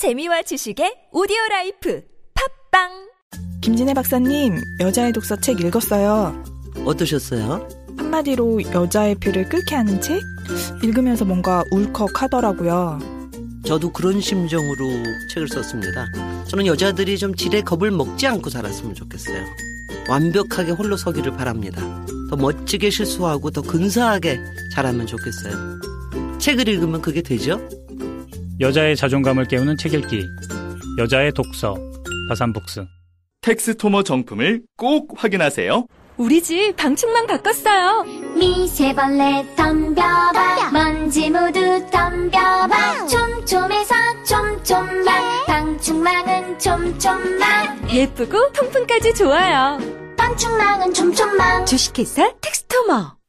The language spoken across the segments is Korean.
재미와 지식의 오디오 라이프 팟빵 김진애 박사님, 여자의 독서 책 읽었어요. 어떠셨어요? 한마디로 여자의 피를 끓게 하는 책? 읽으면서 뭔가 울컥하더라고요. 저도 그런 심정으로 책을 썼습니다. 저는 여자들이 좀 지레 겁을 먹지 않고 살았으면 좋겠어요. 완벽하게 홀로 서기를 바랍니다. 더 멋지게 실수하고 더 근사하게 자라면 좋겠어요. 책을 읽으면 그게 되죠? 여자의 자존감을 깨우는 책 읽기. 여자의 독서. 다산북스. 텍스토머 정품을 꼭 확인하세요. 우리 집 방충망 바꿨어요 미세벌레 덤벼봐 먼지 모두 덤벼봐 촘촘해서 촘촘망 방충망은 촘촘망 예쁘고 통풍까지 좋아요 방충망은 촘촘망 주식회사 텍스토머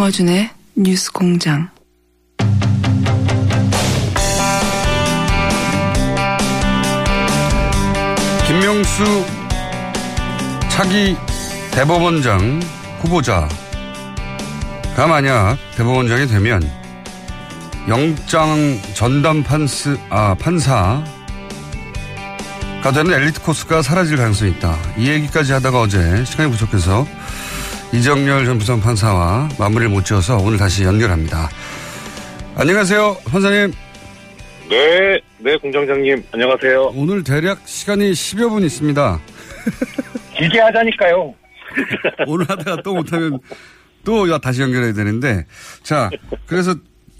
김어준의 뉴스 공장. 김명수 차기 대법원장 후보자가 만약 대법원장이 되면 영장 전담 판스, 아, 판사가 되는 엘리트 코스가 사라질 가능성이 있다. 이 얘기까지 하다가 어제 시간이 부족해서 이정열 전 부산 판사와 마무리를 못 지어서 오늘 다시 연결합니다. 안녕하세요, 판사님. 네, 네, 공장장님, 안녕하세요. 오늘 대략 시간이 10여 분 있습니다. 길게 하자니까요. 오늘 하다가 또 못하면 또 다시 연결해야 되는데. 자, 그래서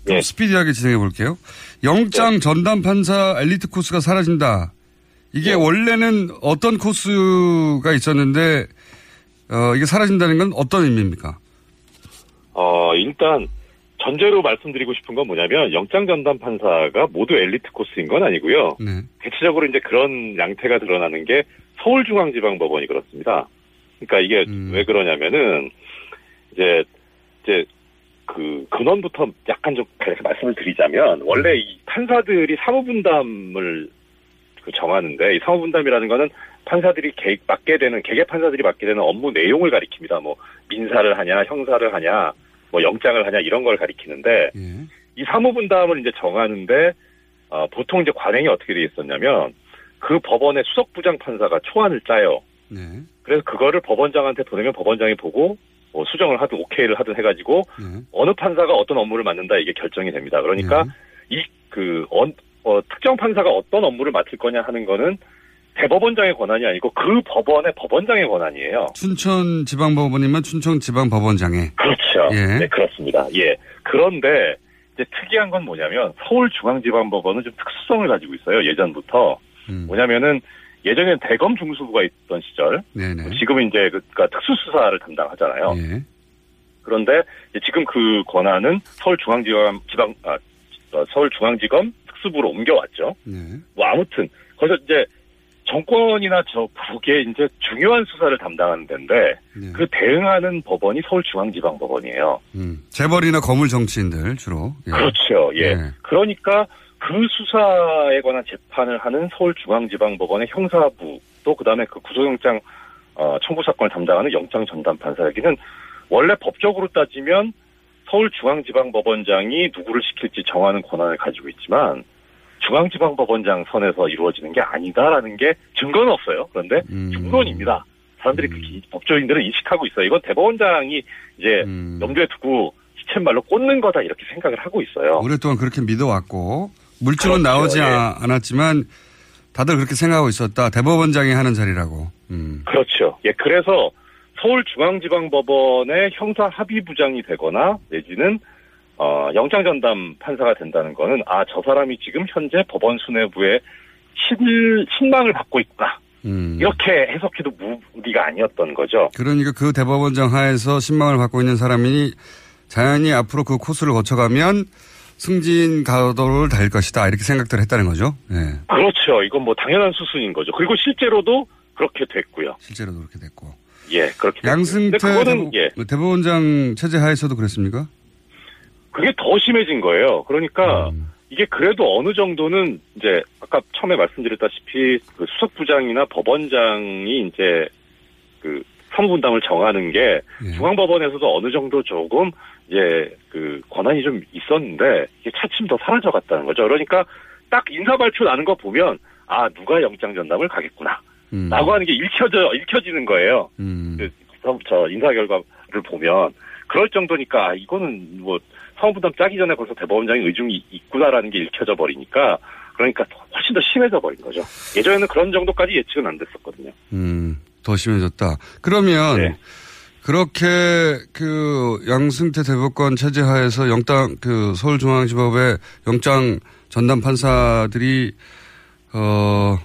좀 네. 스피디하게 진행해 볼게요. 영장 전담 판사 엘리트 코스가 사라진다. 이게 네. 원래는 어떤 코스가 있었는데, 어, 이게 사라진다는 건 어떤 의미입니까? 어, 일단, 전제로 말씀드리고 싶은 건 뭐냐면, 영장 전담 판사가 모두 엘리트 코스인 건 아니고요. 네. 대체적으로 이제 그런 양태가 드러나는 게 서울중앙지방법원이 그렇습니다. 그러니까 이게 음. 왜 그러냐면은, 이제, 이제, 그, 근원부터 약간 좀 말씀을 드리자면, 원래 이 판사들이 사무분담을 그 정하는데, 이 사무분담이라는 거는 판사들이 개, 맡게 되는, 개개 판사들이 맡게 되는 업무 내용을 가리킵니다. 뭐, 민사를 하냐, 형사를 하냐, 뭐, 영장을 하냐, 이런 걸 가리키는데, 예. 이 사무 분담을 이제 정하는데 어, 보통 이제 관행이 어떻게 돼 있었냐면 그 법원의 수석 부장 판사가 초안을 짜요. 네. 그래서 그거를 법원장한테 보내면 법원장이 보고 뭐 수정을 하든 오케이를 하든 해가지고 네. 어느 판사가 어떤 업무를 맡는다 이게 결정이 됩니다. 그러니까 네. 이그 어, 특정 판사가 어떤 업무를 맡을 거냐 하는 거는 대법원장의 권한이 아니고 그 법원의 법원장의 권한이에요. 춘천 지방법원이면 춘천 지방법원장에. 그렇죠. 예. 네, 그렇습니다. 예. 그런데 이제 특이한 건 뭐냐면 서울중앙지방법원은 좀 특수성을 가지고 있어요. 예전부터. 음. 뭐냐면은 예전에는 대검 중수부가 있던 시절, 네네. 지금은 이제 그, 그러니까 특수수사를 담당하잖아요. 예. 그런데 이제 지금 그 권한은 서울중앙지검 지방 아, 어, 서울중앙지검 특수부로 옮겨왔죠. 네. 뭐 아무튼 거기서 이제 정권이나 저 북에 이제 중요한 수사를 담당하는 데인데 네. 그 대응하는 법원이 서울중앙지방법원이에요. 음. 재벌이나 거물 정치인들 주로. 예. 그렇죠. 예. 네. 그러니까 그 수사에 관한 재판을 하는 서울중앙지방법원의 형사부 또 그다음에 그 구속영장 어, 청구 사건을 담당하는 영장 전담 판사에게는 원래 법적으로 따지면 서울중앙지방법원장이 누구를 시킬지 정하는 권한을 가지고 있지만 중앙지방법원장 선에서 이루어지는 게 아니다라는 게 증거는 없어요. 그런데 음. 중론입니다. 사람들이 그 기- 법조인들은 인식하고 있어요. 이건 대법원장이 이제 음. 염두에 두고 시쳇말로 꽂는 거다 이렇게 생각을 하고 있어요. 오랫동안 그렇게 믿어왔고 물증은 그렇죠, 나오지 예. 아- 않았지만 다들 그렇게 생각하고 있었다. 대법원장이 하는 자리라고. 음. 그렇죠. 예, 그래서 서울중앙지방법원의 형사 합의부장이 되거나 내지는 어, 영장 전담 판사가 된다는 거는 아 저 사람이 지금 현재 법원 수뇌부에 신, 신망을 받고 있구나 음. 이렇게 해석해도 무리가 아니었던 거죠. 그러니까 그 대법원장 하에서 신망을 받고 있는 사람이 자연히 앞으로 그 코스를 거쳐가면 승진 가도를 달 것이다. 이렇게 생각들을 했다는 거죠. 예. 그렇죠. 이건 뭐 당연한 수순인 거죠. 그리고 실제로도 그렇게 됐고요. 실제로도 그렇게 됐고. 예, 그렇게. 양승태 대법, 예, 대법원장 체제 하에서도 그랬습니까? 그게 더 심해진 거예요. 그러니까 음. 이게 그래도 어느 정도는 이제 아까 처음에 말씀드렸다시피 그 수석부장이나 법원장이 이제 그 사무분담을 정하는 게 예. 중앙법원에서도 어느 정도 조금 이제 그 권한이 좀 있었는데 이게 차츰 더 사라져 갔다는 거죠. 그러니까 딱 인사 발표 나는 거 보면 아 누가 영장 전담을 가겠구나. 음. 라고 하는 게 읽혀져 읽혀지는 거예요. 음. 그, 저, 저 인사 결과를 보면 그럴 정도니까 아, 이거는 뭐 사무부담 짜기 전에 벌써 대법원장이 의중이 있구나라는 게 읽혀져 버리니까 그러니까 훨씬 더 심해져 버린 거죠. 예전에는 그런 정도까지 예측은 안 됐었거든요. 음, 더 심해졌다. 그러면 네. 그렇게 그 양승태 대법관 체제 하에서 영장 그 서울중앙지법의 영장 전담 판사들이 어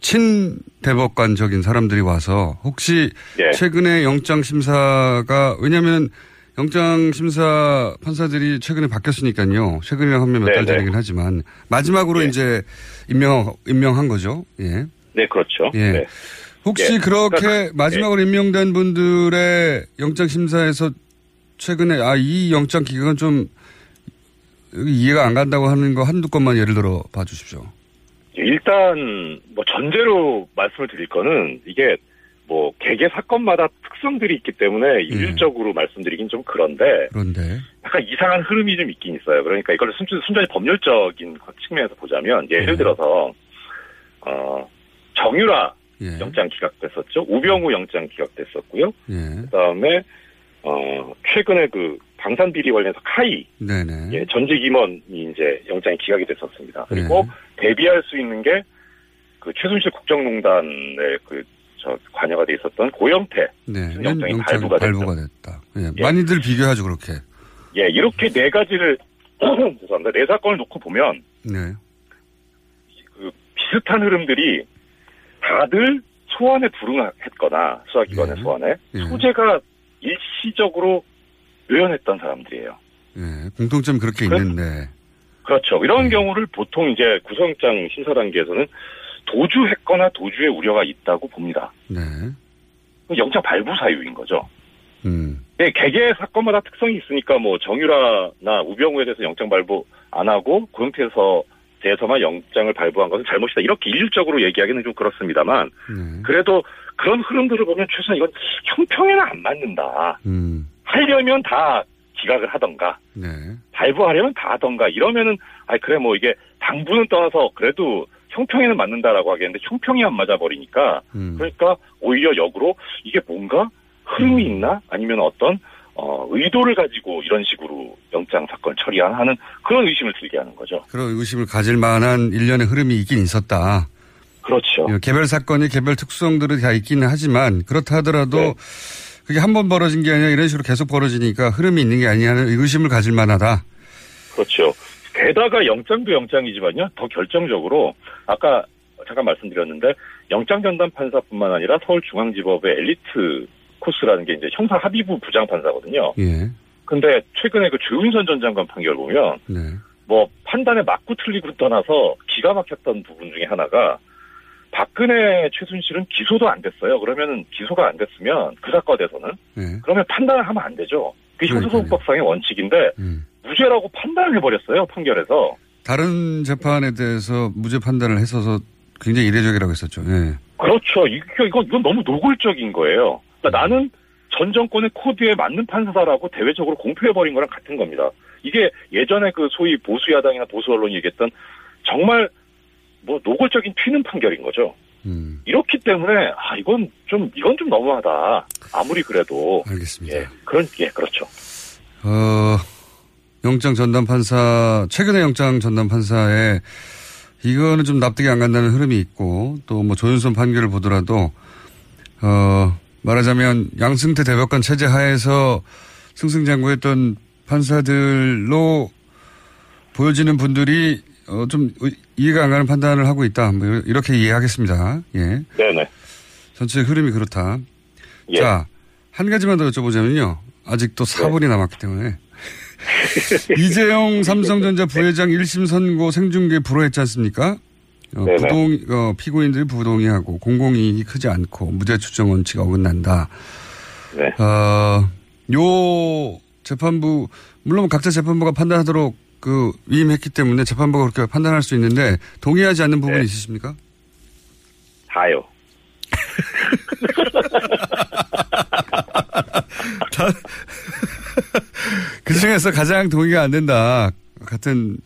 친 대법관적인 사람들이 와서 혹시 예. 최근에 영장 심사가 왜냐하면 영장 심사 판사들이 최근에 바뀌었으니까요. 최근에 하면 몇달 네, 네. 전이긴 하지만 마지막으로 예. 이제 임명 임명한 거죠. 예. 네, 그렇죠. 예. 네. 혹시 예. 그렇게 그러니까, 마지막으로 임명된 분들의 영장 심사에서 최근에 아 이 영장 기각은 좀 이해가 안 간다고 하는 거 한두 건만 예를 들어 봐 주십시오. 일단 뭐 전제로 말씀을 드릴 거는 이게 뭐 개개 사건마다 특성들이 있기 때문에 일률적으로 말씀드리긴 좀 그런데 그런데 약간 이상한 흐름이 좀 있긴 있어요. 그러니까 이걸 순, 순전히 법률적인 측면에서 보자면 예를 네. 들어서 어 정유라 예. 영장 기각됐었죠. 우병우 영장 기각됐었고요. 예. 그다음에 어 최근에 그 방산 비리 관련해서 카이 네네. 예, 전직 임원이 이제 영장이 기각이 됐었습니다. 그리고 네. 대비할 수 있는 게 그 최순실 국정농단에 그 저 관여가 돼 있었던 고영태 네. 영장이 영장 발부가 발부가 됐다. 예. 예. 많이들 비교하죠 그렇게. 예 이렇게 네 가지를 죄송합니다 네 사건을 놓고 보면 네. 그 비슷한 흐름들이 다들 소환에 불응했거나 수사기관의 예. 소환에 예. 소재가 일시적으로 의연했던 사람들이에요. 예. 공통점 그렇게 그- 있는데. 그렇죠. 이런 음. 경우를 보통 이제 구성장 심사 단계에서는 도주했거나 도주의 우려가 있다고 봅니다. 네. 영장 발부 사유인 거죠. 음. 네, 개개 사건마다 특성이 있으니까 뭐 정유라나 우병우에 대해서 영장 발부 안 하고 고영태에서 대해서만 영장을 발부한 것은 잘못이다. 이렇게 일률적으로 얘기하기는 좀 그렇습니다만 네. 그래도 그런 흐름들을 보면 최소한 이건 형평에는 안 맞는다. 음. 하려면 다 기각을 하던가 네. 발부하려면 다 하던가 이러면은 아 그래 뭐 이게 당부는 떠나서 그래도 형평에는 맞는다라고 하겠는데 형평이 안 맞아 버리니까 음. 그러니까 오히려 역으로 이게 뭔가 흐름이 있나 아니면 어떤 어 의도를 가지고 이런 식으로 영장 사건 처리하는 그런 의심을 들게 하는 거죠. 그런 의심을 가질 만한 일련의 흐름이 있긴 있었다. 그렇죠. 예, 개별 사건이 개별 특성들이 다 있기는 하지만 그렇다 하더라도 네. 그게 한 번 벌어진 게 아니라 이런 식으로 계속 벌어지니까 흐름이 있는 게 아니냐는 의심을 가질 만하다. 그렇죠. 게다가 영장도 영장이지만요. 더 결정적으로 아까 잠깐 말씀드렸는데 영장 전담 판사뿐만 아니라 서울중앙지법의 엘리트 코스라는 게 이제 형사 합의부 부장 판사거든요. 예. 근데 최근에 그 조윤선 전 장관 판결 보면 네. 뭐 판단에 맞고 틀리고 떠나서 기가 막혔던 부분 중에 하나가 박근혜 최순실은 기소도 안 됐어요. 그러면은 기소가 안 됐으면 그 사건에서는 네. 그러면 판단을 하면 안 되죠. 그게. 형사소송법상의 원칙인데 음. 무죄라고 판단을 해버렸어요 판결에서. 다른 재판에 대해서 무죄 판단을 했어서 굉장히 이례적이라고 했었죠. 예. 그렇죠. 이거 이건 이건 너무 노골적인 거예요. 그러니까 나는 전 정권의 코드에 맞는 판사다라고 대외적으로 공표해버린 거랑 같은 겁니다. 이게 예전에 그 소위 보수 야당이나 보수 언론이 얘기했던 정말 뭐 노골적인 튀는 판결인 거죠. 음. 이렇기 때문에 아 이건 좀 이건 좀 너무하다. 아무리 그래도 알겠습니다. 예 그런 예 그렇죠. 어, 영장 전담 판사, 최근에 영장 전담 판사에 이거는 좀 납득이 안 간다는 흐름이 있고 또 뭐 조윤선 판결을 보더라도 어, 말하자면 양승태 대법관 체제 하에서 승승장구했던 판사들로 보여지는 분들이 어, 좀 의- 이해가 안 가는 판단을 하고 있다. 뭐 이렇게 이해하겠습니다. 예. 네네. 전체 흐름이 그렇다. 예. 자, 한 가지만 더 여쭤보자면요. 아직도 4분이 남았기 때문에. 이재용 삼성전자 부회장 1심 선고 생중계 불허했지 않습니까? 어. 부동, 어, 피고인들이 부동의하고 공공이익이 크지 않고 무죄 추정 원칙 어긋난다. 네. 어, 요 재판부, 물론 각자 재판부가 판단하도록 그 위임했기 때문에 재판부가 그렇게 판단할 수 있는데 동의하지 않는 부분이 네. 있으십니까? 다요. 그 중에서 가장 동의가 안 된다. 같은,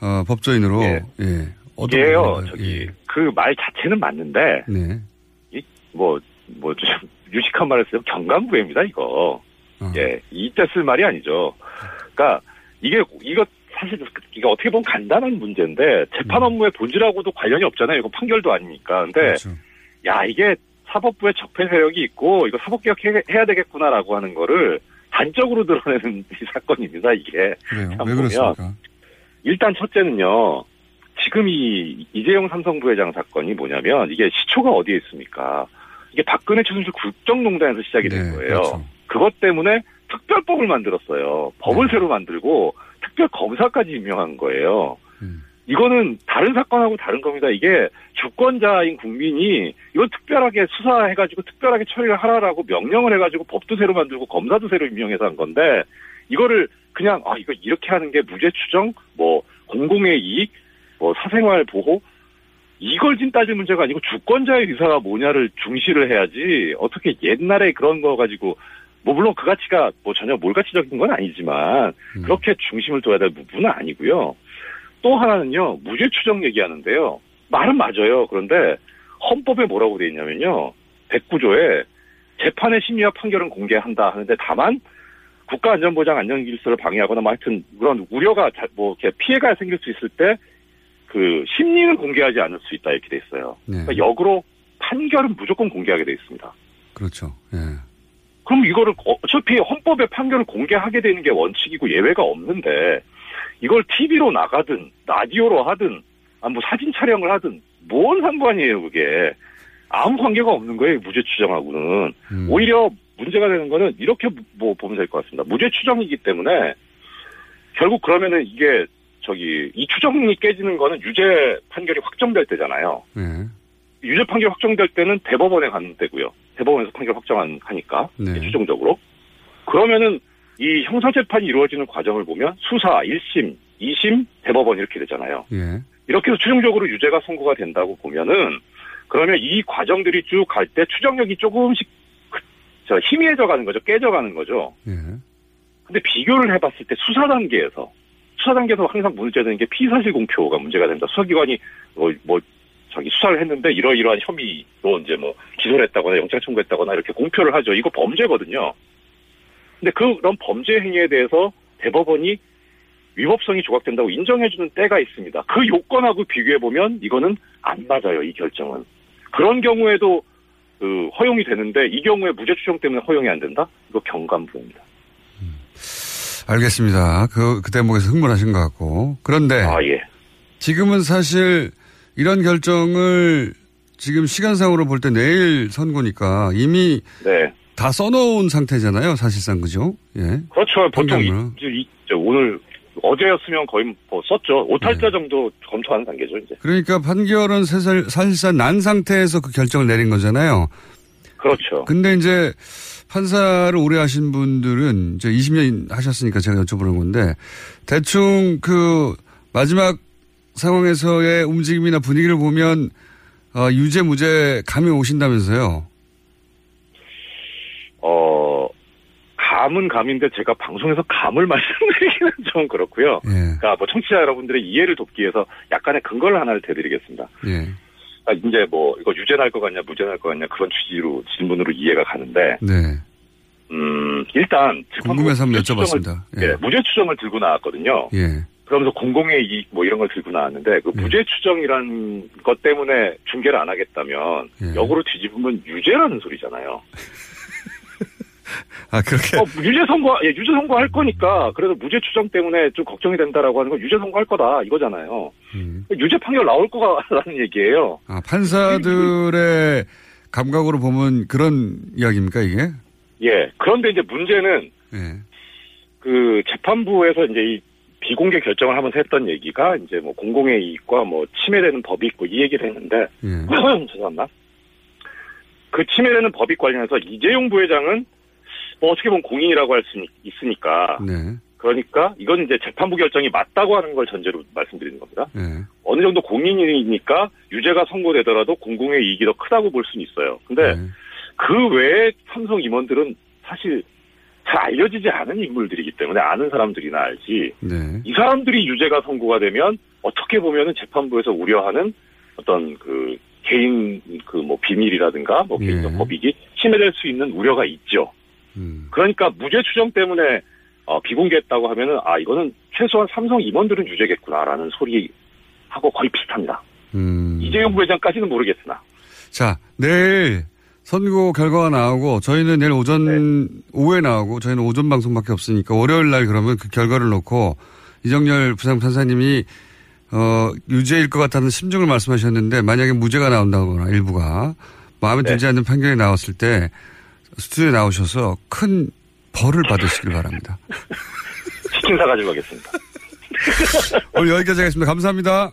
어, 법조인으로. 예. 예. 어떤 부분인가요? 저기, 예. 그말 자체는 맞는데, 네. 뭐, 뭐, 좀 유식한 말을 쓰면 경간부회입니다, 이거. 어. 예, 이때 쓸 말이 아니죠. 그러니까 이게 이거 사실 이게 어떻게 보면 간단한 문제인데 재판 업무의 본질하고도 관련이 없잖아요. 이거 판결도 아니니까. 근데 음. 그렇죠. 야 이게 사법부에 적폐 세력이 있고 이거 사법개혁 해- 해야 되겠구나라고 하는 거를 단적으로 드러내는 이 사건입니다. 이게 그래요. 참왜 보면 그렇습니까? 일단 첫째는요. 지금 이 이재용 삼성 부회장 사건이 뭐냐면 이게 시초가 어디에 있습니까? 이게 박근혜 최순실 국정농단에서 시작이 된 네, 거예요. 그렇죠. 그것 때문에 특별법을 만들었어요. 법을 네. 새로 만들고 특별 검사까지 임명한 거예요. 음. 이거는 다른 사건하고 다른 겁니다. 이게 주권자인 국민이 이건 특별하게 수사해가지고 특별하게 처리를 하라라고 명령을 해가지고 법도 새로 만들고 검사도 새로 임명해서 한 건데 이거를 그냥 아 이거 이렇게 하는 게 무죄 추정, 뭐 공공의 이익, 뭐 사생활 보호 이걸 진 따질 문제가 아니고 주권자의 의사가 뭐냐를 중시를 해야지 어떻게 옛날에 그런 거 가지고 뭐 물론 그 가치가 뭐 전혀 몰가치적인 건 아니지만 음. 그렇게 중심을 둬야 될 부분은 아니고요. 또 하나는요 무죄 추정 얘기하는데요. 말은 맞아요. 그런데 헌법에 뭐라고 돼 있냐면요. 109조에 재판의 심리와 판결은 공개한다 하는데 다만 국가안전보장 안전질서를 방해하거나 뭐 하여튼 그런 우려가 자- 뭐 이렇게 피해가 생길 수 있을 때 그 심리는 공개하지 않을 수 있다 이렇게 돼 있어요. 네. 그러니까 역으로 판결은 무조건 공개하게 돼 있습니다. 그렇죠. 예. 그럼 이거를 어차피 헌법에 판결을 공개하게 되는 게 원칙이고 예외가 없는데 이걸 TV로 나가든 라디오로 하든 아 뭐 사진 촬영을 하든 뭔 상관이에요 그게 아무 관계가 없는 거예요 무죄 추정하고는 음. 오히려 문제가 되는 거는 이렇게 뭐 보면 될 것 같습니다 무죄 추정이기 때문에 결국 그러면은 이게 저기 이 추정이 깨지는 거는 유죄 판결이 확정될 때잖아요 예. 유죄 판결 확정될 때는 대법원에 가는 때고요. 대법원에서 판결 확정하니까 네. 최종적으로 그러면은 이 형사 재판이 이루어지는 과정을 보면 수사 1심, 2심, 대법원 이렇게 되잖아요. 예. 이렇게 해서 최종적으로 유죄가 선고가 된다고 보면은 그러면 이 과정들이 쭉 갈 때 추정력이 조금씩 그- 저 희미해져 가는 거죠. 깨져 가는 거죠. 예. 근데 비교를 해봤을 때 수사 단계에서 수사 단계에서 항상 문제되는 게 피사실 공표가 문제가 된다. 수사기관이 뭐, 뭐 저기 수사를 했는데 이러이러한 혐의로 이제 뭐 기소를 했다거나 영장 청구했다거나 이렇게 공표를 하죠. 이거 범죄거든요. 근데 그런 범죄 행위에 대해서 대법원이 위법성이 조각된다고 인정해주는 때가 있습니다. 그 요건하고 비교해 보면 이거는 안 맞아요. 이 결정은 그런 경우에도 그 허용이 되는데 이 경우에 무죄 추정 때문에 허용이 안 된다? 이거 경감부입니다. 알겠습니다. 그, 그 대목에서 흥분하신 것 같고. 그런데 아 예. 지금은 사실 이런 결정을 지금 시간상으로 볼 때 내일 선고니까 이미 네. 다 써놓은 상태잖아요. 사실상 그죠? 예. 그렇죠. 보통 이. 이- 저 오늘 어제였으면 거의 뭐 썼죠. 오탈자 정도 검토하는 단계죠, 이제. 그러니까 판결은 사실, 사실상 난 상태에서 그 결정을 내린 거잖아요. 그렇죠. 근데 이제 판사를 오래 하신 분들은 이제 20년 하셨으니까 제가 여쭤보는 건데 대충 그 마지막 상황에서의 움직임이나 분위기를 보면 어, 유죄 무죄 감이 오신다면서요. 어, 감은 감인데 제가 방송에서 감을 말씀드리기는 좀 그렇고요. 예. 그러니까 뭐 청취자 여러분들의 이해를 돕기 위해서 약간의 근거를 하나를 대드리겠습니다. 예. 아, 이제 뭐 이거 유죄 날 것 같냐 무죄 날 것 같냐 그런 취지로 질문으로 이해가 가는데 네. 음 일단 궁금해서 한번 여쭤봤습니다. 예, 예. 무죄 추정을 들고 나왔거든요. 예. 그러면서 공공의 이익 뭐 이런 걸 들고 나왔는데 그 네. 무죄 추정이란 것 때문에 중계를 안 하겠다면 예. 역으로 뒤집으면 유죄라는 소리잖아요. 아, 그렇게. 어, 유죄 선고, 예, 유죄 선고할 거니까 그래도 무죄 추정 때문에 좀 걱정이 된다라고 하는 건 유죄 선고할 거다 이거잖아요. 음. 유죄 판결 나올 거라는 얘기예요. 아, 판사들의 감각으로 보면 그런 이야기입니까, 이게? 예. 그런데 이제 문제는 예. 그 재판부에서 이제 이 비공개 결정을 하면서 했던 얘기가 이제 뭐 공공의 이익과 뭐 침해되는 법이 있고 이 얘기를 했는데 예. 죄송합니다. 그 침해되는 법익 관련해서 이재용 부회장은 뭐 어떻게 보면 공인이라고 할 수 있으니까 네. 그러니까 이건 이제 재판부 결정이 맞다고 하는 걸 전제로 말씀드리는 겁니다. 예. 어느 정도 공인이니까 유죄가 선고되더라도 공공의 이익이 더 크다고 볼 수는 있어요. 근데 네. 그 외에 삼성 임원들은 사실 잘 알려지지 않은 인물들이기 때문에 아는 사람들이나 알지 네. 이 사람들이 유죄가 선고가 되면 어떻게 보면은 재판부에서 우려하는 어떤 그 개인 그 뭐 비밀이라든가 뭐 예. 개인적 법익이 침해될 수 있는 우려가 있죠. 음. 그러니까 무죄 추정 때문에 어, 비공개했다고 하면은 아 이거는 최소한 삼성 임원들은 유죄겠구나라는 소리 하고 거의 비슷합니다. 음. 이재용 부회장까지는 모르겠으나 자, 내일 선거 결과가 나오고 저희는 내일 오전 오후에 나오고 저희는 오전 방송밖에 없으니까 월요일 날 그러면 그 결과를 놓고 이정열 부장 판사님이 어 유죄일 것 같다는 심증을 말씀하셨는데 만약에 무죄가 나온다거나 일부가 마음에 네. 들지 않는 판결이 나왔을 때 스튜디오에 나오셔서 큰 벌을 받으시길 바랍니다. 치킨 사가지고 가겠습니다. 오늘 여기까지 하겠습니다. 감사합니다.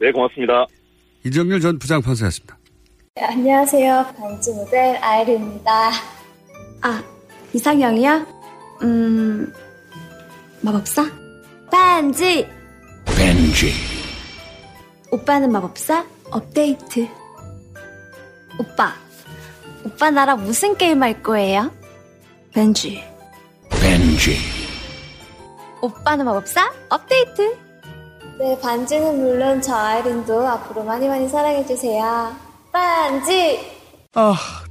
네 고맙습니다. 이정열 전 부장 판사였습니다. 네, 안녕하세요. 반지 모델 아이리입니다. 아, 이상형이요? 음, 마법사? 반지! 벤지. 오빠는 마법사? 업데이트. 오빠, 오빠 나랑 무슨 게임 할 거예요? 벤지. 벤지. 오빠는 마법사? 업데이트. 네, 반지는 물론 저 아이린도 앞으로 많이 많이 사랑해주세요. 반지! 아,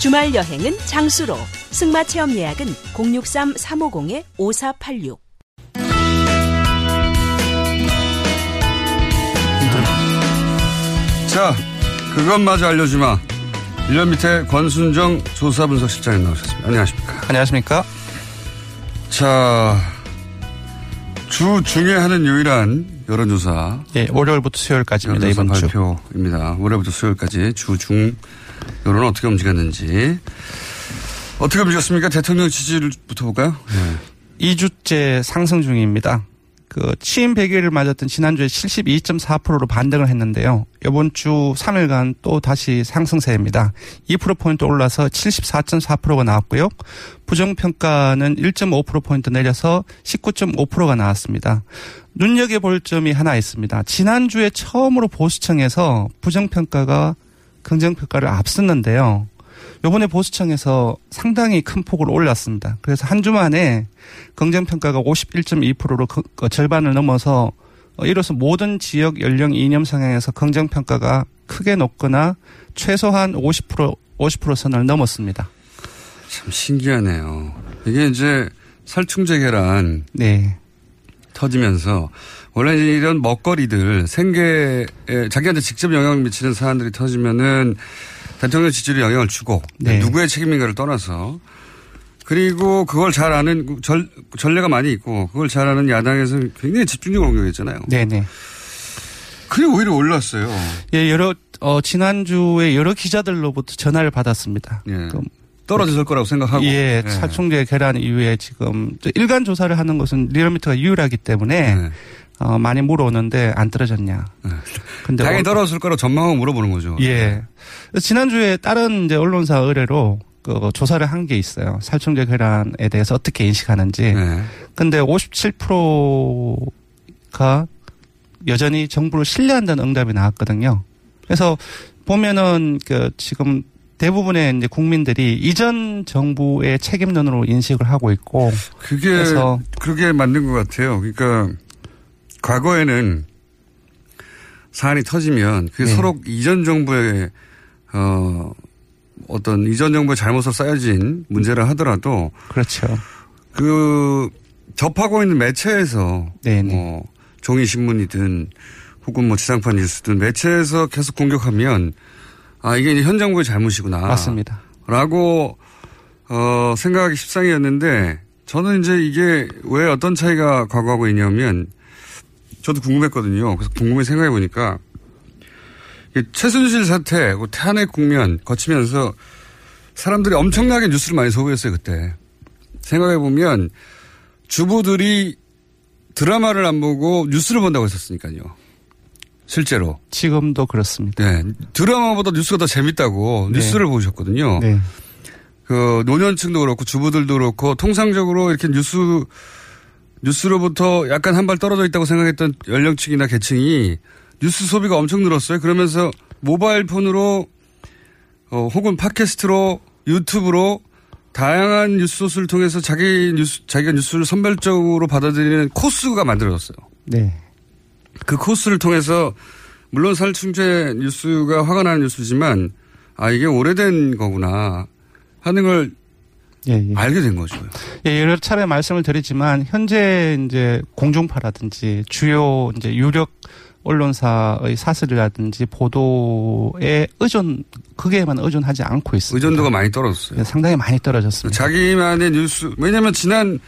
주말 여행은 장수로. 승마 체험 예약은 063-350-5486. 자, 그것마저 알려주마. 1년 밑에 권순정 조사분석실장님 나오셨습니다. 안녕하십니까. 안녕하십니까. 자, 주 중에 하는 유일한 여론조사. 예, 월요일부터 수요일까지입니다, 이번 주. 발표입니다. 월요일부터 수요일까지 주 중 여론 어떻게 움직였는지. 어떻게 움직였습니까? 대통령 지지율부터 볼까요? 네. 2주째 상승 중입니다. 그 취임 100일을 맞았던 지난주에 72.4%로 반등을 했는데요. 이번 주 3일간 또 다시 상승세입니다. 2%포인트 올라서 74.4%가 나왔고요. 부정평가는 1.5%포인트 내려서 19.5%가 나왔습니다. 눈여겨볼 점이 하나 있습니다. 지난주에 처음으로 보수청에서 부정평가가 긍정평가를 앞섰는데요. 요번에 보수청에서 상당히 큰 폭으로 올랐습니다. 그래서 한 주 만에 긍정평가가 51.2%로 그, 그 절반을 넘어서 어, 이로써 모든 지역 연령 이념 성향에서 긍정평가가 크게 높거나 최소한 50% 50% 선을 넘었습니다. 참 신기하네요. 이게 이제 살충제 계란. 네. 터지면서 원래 이런 먹거리들 생계에 자기한테 직접 영향을 미치는 사안들이 터지면은 대통령 지지율에 영향을 주고 네. 누구의 책임인가를 떠나서 그리고 그걸 잘 아는 전, 전례가 많이 있고 그걸 잘 아는 야당에서 굉장히 집중적으로 공격했잖아요. 네네. 그게 오히려 올랐어요. 예, 여러 어 지난주에 여러 기자들로부터 전화를 받았습니다. 예. 그, 떨어졌을 거라고 생각하고. 예, 예. 살충제 계란 이후에 지금 일간 조사를 하는 것은 리얼미터가 유일하기 때문에 네. 어, 많이 물어오는데 안 떨어졌냐. 근데 당연히 올- 떨어졌을 거라고 전망하고 물어보는 거죠. 예. 지난주에 다른 이제 언론사 의뢰로 그 조사를 한 게 있어요. 살충제 계란에 대해서 어떻게 인식하는지. 네. 근데 57%가 여전히 정부를 신뢰한다는 응답이 나왔거든요. 그래서 보면은 그 지금 대부분의 이제 국민들이 이전 정부의 책임론으로 인식을 하고 있고 그게 그래서 그게 맞는 것 같아요. 그러니까 과거에는 사안이 터지면 그 네. 서로 이전 정부의 어 어떤 이전 정부의 잘못으로 쌓여진 문제라 하더라도 그렇죠. 그 접하고 있는 매체에서 네, 뭐 종이 신문이든 혹은 뭐 지상파 뉴스든 매체에서 계속 공격하면 아 이게 이제 현 정부의 잘못이구나. 맞습니다. 라고 어 생각하기 십상이었는데 저는 이제 이게 왜 어떤 차이가 과거하고 있냐면 저도 궁금했거든요. 그래서 궁금해 생각해 보니까 최순실 사태, 그 탄핵 국면 거치면서 사람들이 엄청나게 뉴스를 많이 소비했어요 그때. 생각해 보면 주부들이 드라마를 안 보고 뉴스를 본다고 했었으니까요. 실제로. 지금도 그렇습니다. 네. 드라마보다 뉴스가 더 재밌다고 네. 뉴스를 보셨거든요. 네. 그 노년층도 그렇고 주부들도 그렇고 통상적으로 이렇게 뉴스 뉴스로부터 약간 한 발 떨어져 있다고 생각했던 연령층이나 계층이 뉴스 소비가 엄청 늘었어요. 그러면서 모바일 폰으로 어, 혹은 팟캐스트로 유튜브로 다양한 뉴스 소스를 통해서 자기 뉴스 자기가 뉴스를 선별적으로 받아들이는 코스가 만들어졌어요. 네. 그 코스를 통해서 물론 살충제 뉴스가 화가 나는 뉴스지만 아 이게 오래된 거구나 하는 걸 알게 된 거죠. 예, 여러 차례 말씀을 드리지만 현재 이제 공중파라든지 주요 이제 유력 언론사의 사설이라든지 보도에 의존 그게만 의존하지 않고 있습니다. 의존도가 많이 떨어졌어요. 예, 상당히 많이 떨어졌습니다. 자기만의 뉴스 왜냐하면 지난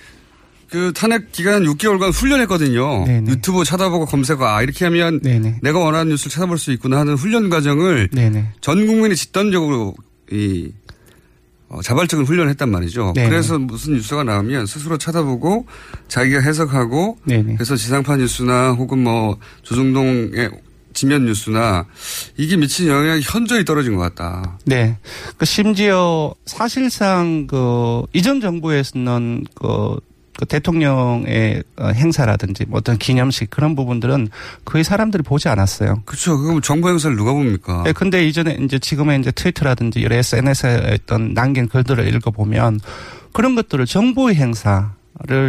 그 탄핵 기간 6개월간 훈련했거든요. 유튜브 찾아보고 검색어 아 이렇게 하면 내가 원하는 뉴스를 찾아볼 수 있구나 하는 훈련 과정을 네네. 전 국민이 집단적으로 이 어, 자발적인 훈련을 했단 말이죠. 네네. 그래서 무슨 뉴스가 나오면 스스로 찾아보고 자기가 해석하고 네네. 그래서 지상파 뉴스나 혹은 뭐 조중동의 지면 뉴스나 이게 미친 영향이 현저히 떨어진 것 같다. 네. 그 심지어 사실상 그 이전 정부에서는 그, 그 대통령의 어, 행사라든지 뭐 어떤 기념식 그런 부분들은 거의 사람들이 보지 않았어요. 그렇죠. 그럼 정부 행사를 누가 봅니까? 네, 근데 이전에 이제 지금의 이제 트위터라든지 여러 SNS에 어떤 남긴 글들을 읽어보면 그런 것들을 정부의 행사를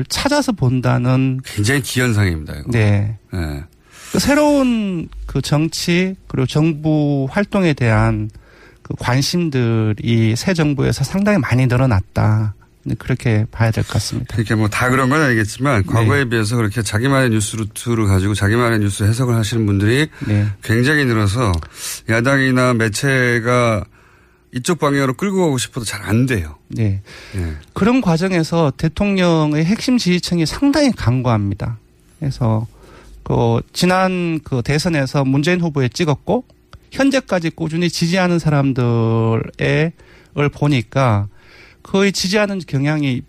찾아서 본다는 굉장히 기현상입니다. 이거. 네. 네. 그 새로운 그 정치 그리고 정부 활동에 대한 그 관심들이 새 정부에서 상당히 많이 늘어났다. 그렇게 봐야 될 것 같습니다. 그러니까 뭐 다 그런 건 아니겠지만 네. 과거에 비해서 그렇게 자기만의 뉴스 루트를 가지고 자기만의 뉴스 해석을 하시는 분들이 네. 굉장히 늘어서 야당이나 매체가 이쪽 방향으로 끌고 가고 싶어도 잘 안 돼요. 네. 네. 그런 과정에서 대통령의 핵심 지지층이 상당히 강고합니다. 그래서 그 지난 그 대선에서 문재인 후보에 찍었고 현재까지 꾸준히 지지하는 사람들의 을 보니까 거의 지지하는 경향이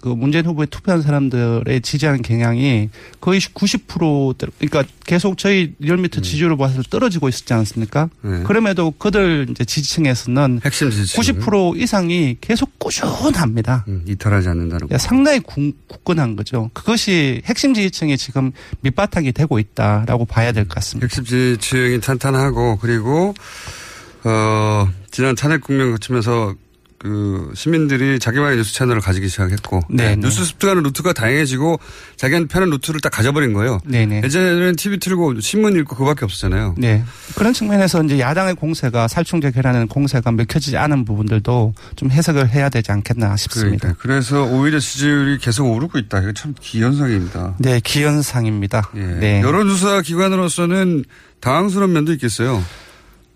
그 문재인 후보에 투표한 사람들의 지지하는 경향이 거의 90% 그러니까 계속 저희 리얼미터 지지율을 봐서 떨어지고 있었지 않습니까? 네. 그럼에도 그들 이제 지지층에서는 핵심 지지층 90% 이상이 계속 꾸준합니다. 음, 이탈하지 않는다는 거. 야, 상당히 굳- 굳건한 거죠. 그것이 핵심 지지층이 지금 밑바탕이 되고 있다라고 봐야 될 것 같습니다. 핵심 지지층이 탄탄하고 그리고 어 지난 탄핵 국면 거치면서 그 시민들이 자기만의 뉴스 채널을 가지기 시작했고 네, 네. 뉴스 습득하는 루트가 다양해지고 자기한테 편한 루트를 딱 가져버린 거예요. 네네. 예전에는 TV 틀고 신문 읽고 그밖에 없었잖아요. 네. 그런 측면에서 이제 야당의 공세가 살충제 계라는 공세가 먹혀지지 않은 부분들도 좀 해석을 해야 되지 않겠나 싶습니다. 그러니까 그래서 오히려 지지율이 계속 오르고 있다. 이거 참 기현상입니다. 네, 기현상입니다. 예. 네. 여론조사 기관으로서는 당황스러운 면도 있겠어요.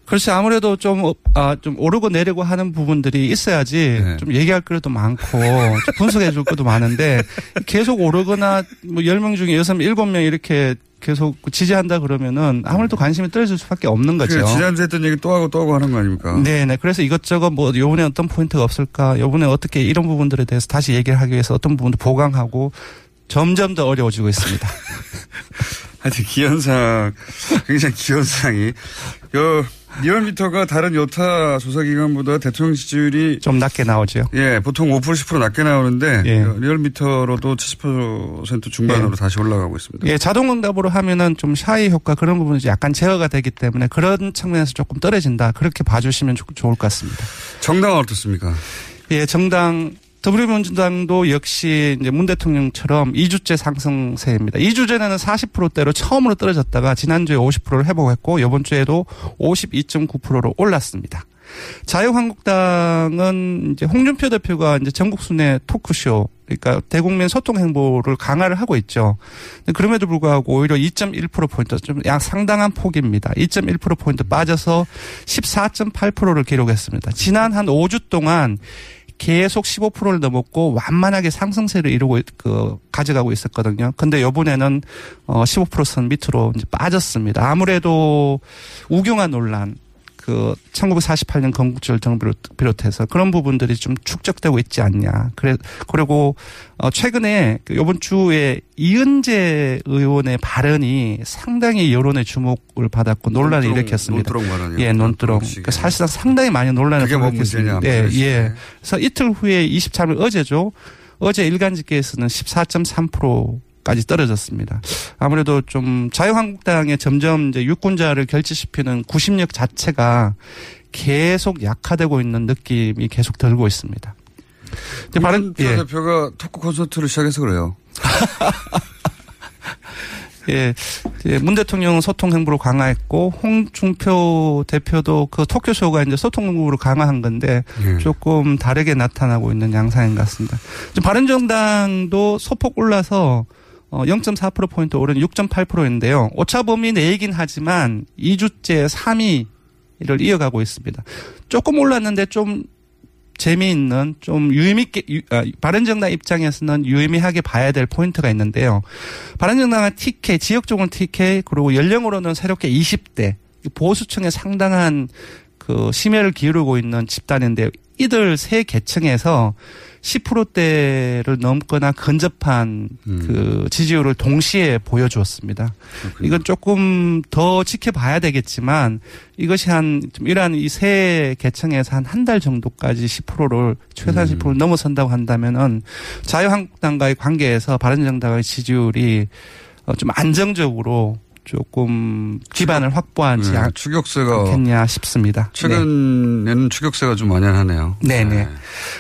글쎄 아무래도 좀, 어, 아, 좀 오르고 내리고 하는 부분들이 있어야지 네. 좀 얘기할 것도 많고 좀 분석해 줄 것도 많은데 계속 오르거나 뭐 10명 중에 6명, 7명 이렇게 계속 지지한다 그러면은 아무래도 관심이 떨어질 수밖에 없는 거죠. 그 지난주에 했던 얘기 또 하고 또 하고 하는 거 아닙니까? 네네. 그래서 이것저것 뭐 요번에 어떤 포인트가 없을까, 요번에 어떻게 이런 부분들에 대해서 다시 얘기를 하기 위해서 어떤 부분도 보강하고 점점 더 어려워지고 있습니다. 하여튼 기현상, 굉장히 기현상이. 요, 리얼미터가 다른 여타 조사기관보다 대통령 지지율이 좀 낮게 나오죠. 예, 보통 5% 10% 낮게 나오는데 예. 리얼미터로도 70% 중반으로 예. 다시 올라가고 있습니다. 예, 자동응답으로 하면은 좀 샤이 효과 그런 부분이 약간 제어가 되기 때문에 그런 측면에서 조금 떨어진다. 그렇게 봐주시면 좋- 좋을 것 같습니다. 정당은 어떻습니까? 예, 정당 더불어민주당도 역시 이제 문 대통령처럼 2주째 상승세입니다. 2주 전에는 40%대로 처음으로 떨어졌다가 지난주에 50%를 회복했고 이번 주에도 52.9%로 올랐습니다. 자유한국당은 이제 홍준표 대표가 이제 전국 순회 토크쇼 그러니까 대국민 소통 행보를 강화를 하고 있죠. 그럼에도 불구하고 오히려 2.1% 포인트 좀 약 상당한 폭입니다. 2.1% 포인트 빠져서 14.8%를 기록했습니다. 지난 한 5주 동안 계속 15%를 넘었고 완만하게 상승세를 이루고 있- 그 가져가고 있었거든요. 근데 요번에는 어 15%선 밑으로 이제 빠졌습니다. 아무래도 우경화 논란 그 1948년 건국절 정부를 비롯해서 그런 부분들이 좀 축적되고 있지 않냐. 그래 그리고 어 최근에 그 요번 주에 이은재 의원의 발언이 상당히 여론의 주목을 받았고 논란을 논두렁, 일으켰습니다. 논두렁. 예, 논두렁. 논두렁식이요. 그 사실상 상당히 많이 논란을 뭐 일으켰습니다. 문제냐, 예, 예. 때. 그래서 이틀 후에 23일 어제죠. 어제 일간 집계에서는 14.3% 까지 떨어졌습니다. 아무래도 좀 자유한국당에 점점 이제 유권자를 결집시키는 구심력 자체가 계속 약화되고 있는 느낌이 계속 들고 있습니다. 근데 바른 예. 대표가 토크 콘서트를 시작해서 그래요. 예, 예, 문 대통령은 소통 행보를 강화했고 홍준표 대표도 그 토크쇼가 이제 소통 행보를 강화한 건데 예. 조금 다르게 나타나고 있는 양상인 것 같습니다. 바른정당도 소폭 올라서 어, 0.4% 포인트 오른 6.8%인데요. 오차 범위 내이긴 하지만 2주째 3위를 이어가고 있습니다. 조금 올랐는데 좀 재미있는 좀 유의미게 유- 아, 바른정당 입장에서는 유의미하게 봐야 될 포인트가 있는데요. 바른정당은 TK 지역적으로 TK 그리고 연령으로는 새롭게 20대 보수층에 상당한 그 심혈을 기울이고 있는 집단인데 이들 세 계층에서 10%대를 넘거나 근접한 그 지지율을 동시에 보여주었습니다. 이건 조금 더 지켜봐야 되겠지만 이것이 한좀 이러한 이세 계층에서 한 한 달 정도까지 10%를 최소한 10%를 넘어선다고 한다면은 자유한국당과의 관계에서 바른정당의 지지율이 어, 좀 안정적으로 조금 기반을 확보하지 네, 않- 추격세가 않겠냐 싶습니다. 네. 최근에는 추격세가 좀 만연하네요. 네네.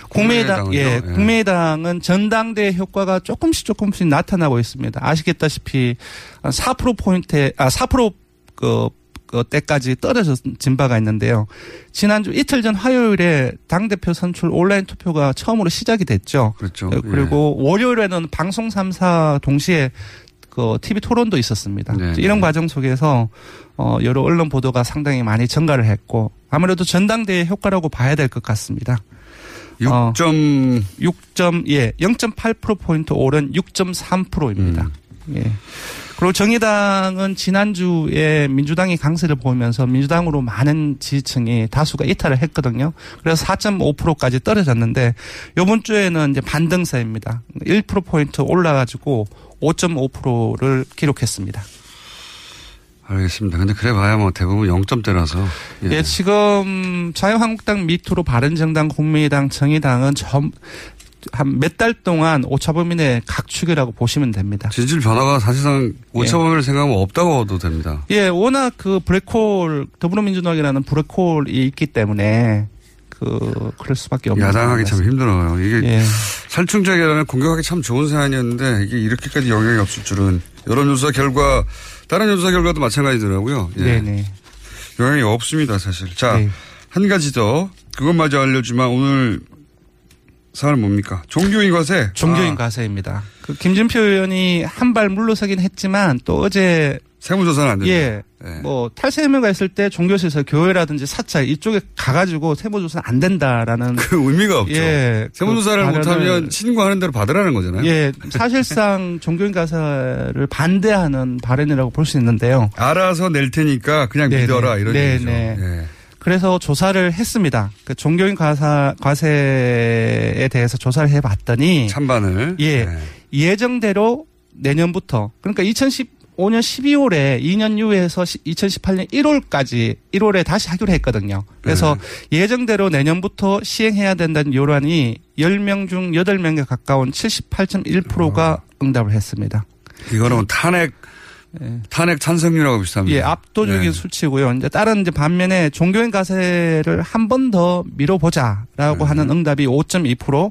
국민의당, 예? 예. 국민의당은 전당대 효과가 조금씩 조금씩 나타나고 있습니다. 아시겠다시피 4% 포인트, 아, 4% 그, 그 때까지 떨어진 바가 있는데요. 지난주 이틀 전 화요일에 당대표 선출 온라인 투표가 처음으로 시작이 됐죠. 그렇죠. 어, 그리고 월요일에는 방송 3사 동시에 그 TV 토론도 있었습니다. 네, 이런 과정 속에서 어 여러 언론 보도가 상당히 많이 증가를 했고 아무래도 전당대회 효과라고 봐야 될 것 같습니다. 6. 6점 예 0.8% 포인트 오른 6.3%입니다. 음. 예. 그리고 정의당은 지난주에 민주당이 강세를 보이면서 민주당으로 많은 지지층이 다수가 이탈을 했거든요. 그래서 4.5%까지 떨어졌는데 이번 주에는 이제 반등세입니다. 1% 포인트 올라가지고 5.5%를 기록했습니다. 알겠습니다. 근데 그래 봐야 뭐 대부분 0점대라서. 예, 지금 자유한국당 밑으로 바른정당, 국민의당, 정의당은 한몇 달 동안 오차범위 내 각축이라고 보시면 됩니다. 지지율 변화가 사실상 오차범위를 생각하면 없다고 봐도 됩니다. 예, 워낙 그 블랙홀 더불어민주당이라는 블랙홀이 있기 때문에 그 그럴 수밖에 없는 야당하기 참. 힘들어요. 이게 예. 살충제라는 공격하기 참 좋은 사안이었는데 이게 이렇게까지 영향이 없을 줄은 여론조사 결과 다른 조사 결과도 마찬가지더라고요. 예. 네네. 영향이 없습니다, 사실. 자, 네. 한 가지 더 그것마저 알려주면 오늘 사안 뭡니까? 종교인 과세. 종교인 아, 과세입니다. 그 김준표 의원이 한 발 물러서긴 했지만 또 어제 세무조사는 안 된다. 예. 뭐 탈세명가 있을 때 종교에서 교회라든지 사찰 이쪽에 가가지고 세무조사는 안 된다라는 그 의미가 없죠. 예. 세무조사를 그 못하면 신고하는 대로 받으라는 거잖아요. 예, 사실상 종교인 가사를 반대하는 발언이라고 볼 수 있는데요. 알아서 낼 테니까 그냥 네네. 믿어라 이런 네네. 얘기죠. 예. 그래서 조사를 했습니다. 그 종교인 과사, 과세에 대해서 조사를 해봤더니 찬반을 예 예정대로 내년부터 그러니까 2015년 12월에 2년 이후에서 2018년 1월까지 1월에 다시 하기로 했거든요. 그래서 예정대로 내년부터 시행해야 된다는 요란이 10명 중 8명에 가까운 78.1%가 응답을 했습니다. 이거는 탄핵 탄핵 찬성률하고 비슷합니다. 예, 압도적인 네. 수치고요. 이제 다른 이제 반면에 종교인 가세를 한 번더 미뤄보자라고 네. 하는 응답이 5.2%,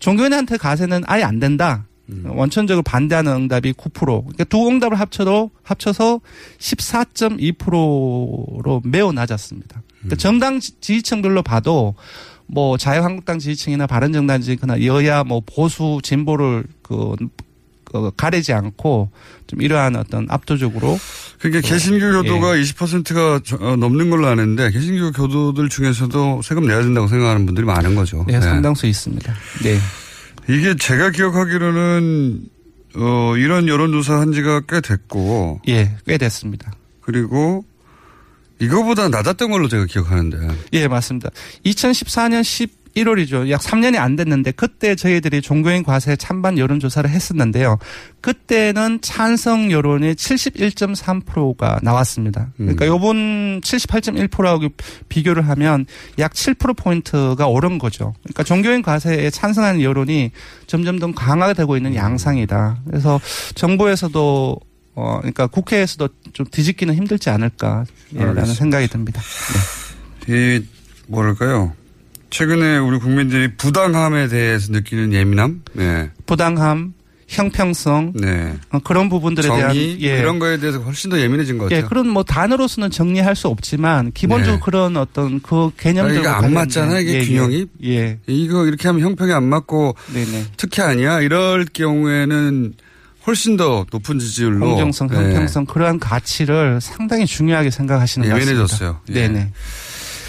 종교인한테 가세는 아예 안 된다. 음. 원천적으로 반대하는 응답이 9%. 그러니까 두 응답을 합쳐도 합쳐서 14.2%로 매우 낮았습니다. 음. 그러니까 정당 지- 지지층별로 봐도 뭐 자유한국당 지지층이나 바른정당 지지층이나 여야 뭐 보수 진보를 그, 그 가리지 않고 좀 이러한 어떤 압도적으로 그러니까 개신교 교도가 20%가 어, 넘는 걸로 아는데 개신교 교도들 중에서도 세금 내야 된다고 생각하는 분들이 많은 거죠. 네, 상당수 있습니다. 네. 이게 제가 기억하기로는 어, 이런 여론조사 한 지가 꽤 됐고. 예, 꽤 됐습니다. 그리고 이거보다 낮았던 걸로 제가 기억하는데. 예, 맞습니다. 2014년 11월이죠. 약 3년이 안 됐는데 그때 저희들이 종교인 과세 찬반 여론 조사를 했었는데요. 그때는 찬성 여론이 71.3%가 나왔습니다. 그러니까 요번 78.1%하고 비교를 하면 약 7%포인트가 오른 거죠. 그러니까 종교인 과세에 찬성하는 여론이 점점 더 강화되고 있는 양상이다. 그래서 정부에서도 어, 그러니까 국회에서도 좀 뒤집기는 힘들지 않을까라는 알겠습니다. 생각이 듭니다. 네. 이 뭐랄까요? 최근에 우리 국민들이 부당함에 대해서 느끼는 예민함, 네, 부당함, 형평성 네, 어, 그런 부분들에 대한 정의 예. 그런 거에 대해서 훨씬 더 예민해진 것 예, 같아요. 그런 뭐 단어로서는 정리할 수 없지만 기본적으로 네. 그런 어떤 그 개념들 이게 안 맞잖아 이게 균형이. 예. 이거 이렇게 하면 형평이 안 맞고 네네. 특혜 아니야? 이럴 경우에는 훨씬 더 높은 지지율로 공정성, 네. 형평성 그러한 가치를 상당히 중요하게 생각하시는 것 같습니다. 예민해졌어요. 예. 네네.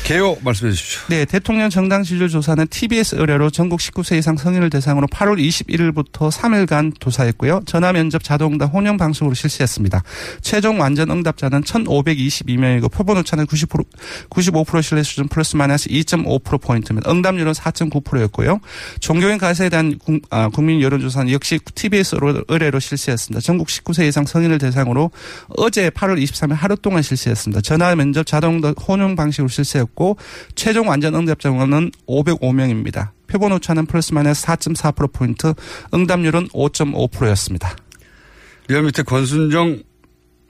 개요 말씀해 주십시오. 네, 대통령 정당 지지율 조사는 TBS 의뢰로 전국 19세 이상 성인을 대상으로 8월 21일부터 3일간 조사했고요. 전화 면접 자동응답 혼용 방식으로 실시했습니다. 최종 완전 응답자는 1,522명이고 표본 오차는 90% 95% 신뢰 수준 플러스 마이너스 2.5% 포인트입니다. 응답률은 4.9%였고요. 종교인 가세에 대한 국- 아, 국민 여론조사는 역시 TBS 의뢰로 실시했습니다. 전국 19세 이상 성인을 대상으로 어제 8월 23일 하루 동안 실시했습니다. 전화 면접 자동응답 혼용 방식으로 실시했고 최종 완전 응답자는 505명입니다. 표본 오차는 플러스 마이너스 4.4%포인트, 응답률은 5.5%였습니다. 리얼미터 권순정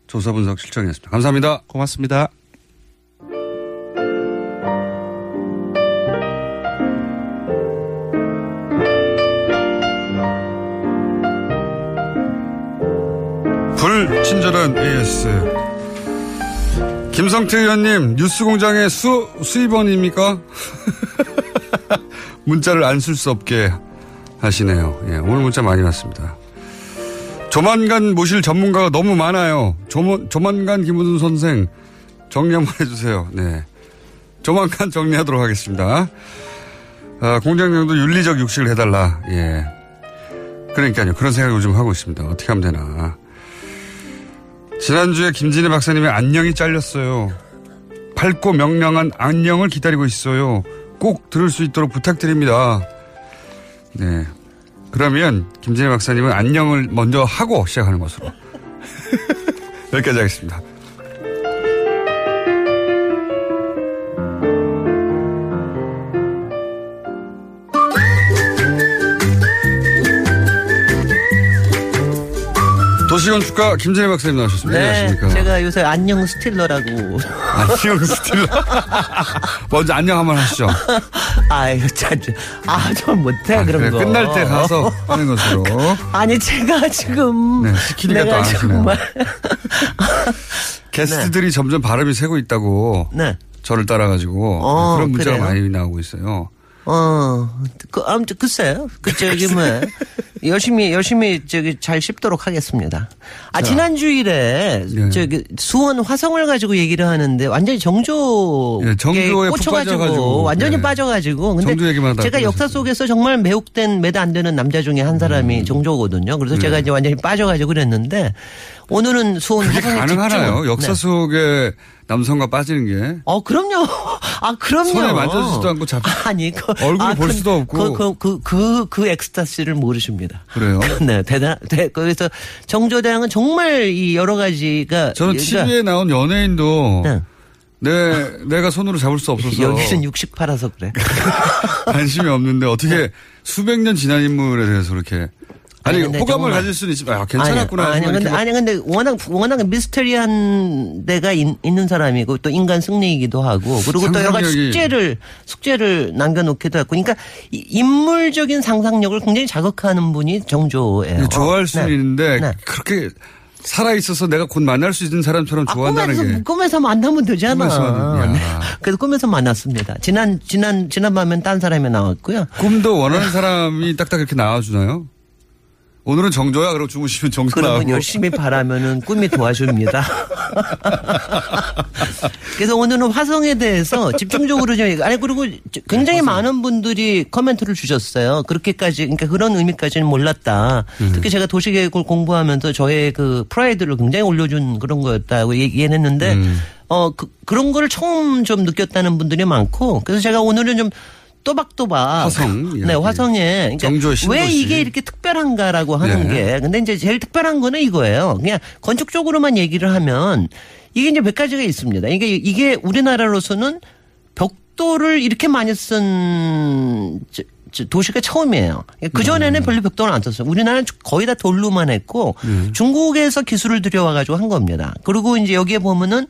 조사 분석 실장이었습니다. 감사합니다. 고맙습니다. 불친절한 AS. 김성태 의원님, 뉴스공장의 수, 수입원입니까? 문자를 안 쓸 수 없게 하시네요. 예, 오늘 문자 많이 왔습니다. 조만간 모실 전문가가 너무 많아요. 조, 조만간 김우준 선생 정리 한번 해주세요. 네. 조만간 정리하도록 하겠습니다. 아, 공장장도 윤리적 육식을 해달라. 예. 그러니까요. 그런 생각을 요즘 하고 있습니다. 어떻게 하면 되나. 지난주에 김진애 박사님의 안녕이 잘렸어요. 밝고 명랑한 안녕을 기다리고 있어요. 꼭 들을 수 있도록 부탁드립니다. 네. 그러면 김진애 박사님은 안녕을 먼저 하고 시작하는 것으로. 여기까지 하겠습니다. 도시건축가 김진애 박사님 나오셨습니다. 네, 안녕하십니까. 제가 요새 안녕 스틸러라고. 안녕 스틸러. 먼저 안녕 한번 하시죠. 아유, 참, 아, 좀 못해, 그런 그래, 거. 끝날 때 가서 하는 것으로. 아니, 제가 지금. 네, 시키니까 또안 하시네요. 정말. 게스트들이 점점 발음이 새고 있다고. 네. 저를 따라가지고. 어, 그런 문자가 그래요? 많이 나오고 있어요. 어, 그, 아무튼, 글쎄요. 그, 저기, 뭐, 열심히, 열심히, 저기, 잘 씹도록 하겠습니다. 아, 자. 지난 주일에, 예. 저기, 수원 화성을 가지고 얘기를 하는데, 완전히 정조. 예, 정조에 푹 꽂혀가지고. 완전히 예. 빠져가지고. 근데 정조 얘기만 하다가 제가 역사 속에서 정말 매혹된, 매도 안 되는 남자 중에 한 사람이 정조거든요. 그래서 네. 제가 이제 완전히 빠져가지고 그랬는데, 오늘은 수원 그게 가능하나요? 역사 네. 속에 남성과 빠지는 게 어, 그럼요. 아, 그럼요. 손에 만져지지도 않고 잡 아니, 그, 얼굴을 볼 수도 없고. 그, 그, 그, 그, 그 엑스타시를 모르십니다. 그래요? 네, 대단, 대, 그래서 정조대왕은 정말 이 여러 가지가. 저는 그러니까 TV에 나온 연예인도 내 내가 손으로 잡을 수 없어서 여기는 68라서 그래. 관심이 없는데 어떻게 수백 년 지난 인물에 대해서 그렇게 아니, 아니, 근데 호감을 가질 수는 있지만 아, 괜찮았구나. 아니, 아니, 근데, 아니, 근데 워낙, 워낙 미스터리한 데가 있, 는 사람이고 또 인간 승리이기도 하고 그리고 또 여러 가지 숙제를, 숙제를 남겨놓기도 하고 그러니까 이 인물적인 상상력을 굉장히 자극하는 분이 정조예요. 좋아할 수는 네. 있는데 네. 그렇게 살아 있어서 내가 곧 만날 수 있는 사람처럼 좋아한다는 꿈에서, 게 꿈에서 만나면 되잖아. 꿈에서는, 야. 네. 그래서 꿈에서 만났습니다. 지난, 지난, 지난 밤엔 딴 사람이 나왔고요. 꿈도 원하는 사람이 딱딱 이렇게 나와주나요? 오늘은 정조야 그러고 주무시면 정조 그러면 나오고 열심히 바라면은 꿈이 도와줍니다. 그래서 오늘은 화성에 대해서 집중적으로 좀 아니 그리고 굉장히 많은 분들이 코멘트를 주셨어요. 그렇게까지 그러니까 그런 의미까지는 몰랐다. 음. 특히 제가 도시계획을 공부하면서 저의 그 프라이드를 굉장히 올려준 그런 거였다고 얘기했는데 음. 어 그, 그런 걸 처음 좀 느꼈다는 분들이 많고 그래서 제가 오늘은 좀 또박또박 화성 네. 화성에 그러니까. 왜 이게 이렇게 특별한가라고 하는 네. 게 근데 이제 제일 특별한 거는 이거예요. 그냥 건축적으로만 얘기를 하면 이게 이제 몇 가지가 있습니다. 이게 이게 우리나라로서는 벽돌을 이렇게 많이 쓴 도시가 처음이에요. 그 전에는 별로 벽돌을 안 썼어요. 우리나라는 거의 다 돌로만 했고 중국에서 기술을 들여와가지고 한 겁니다. 그리고 이제 여기에 보면은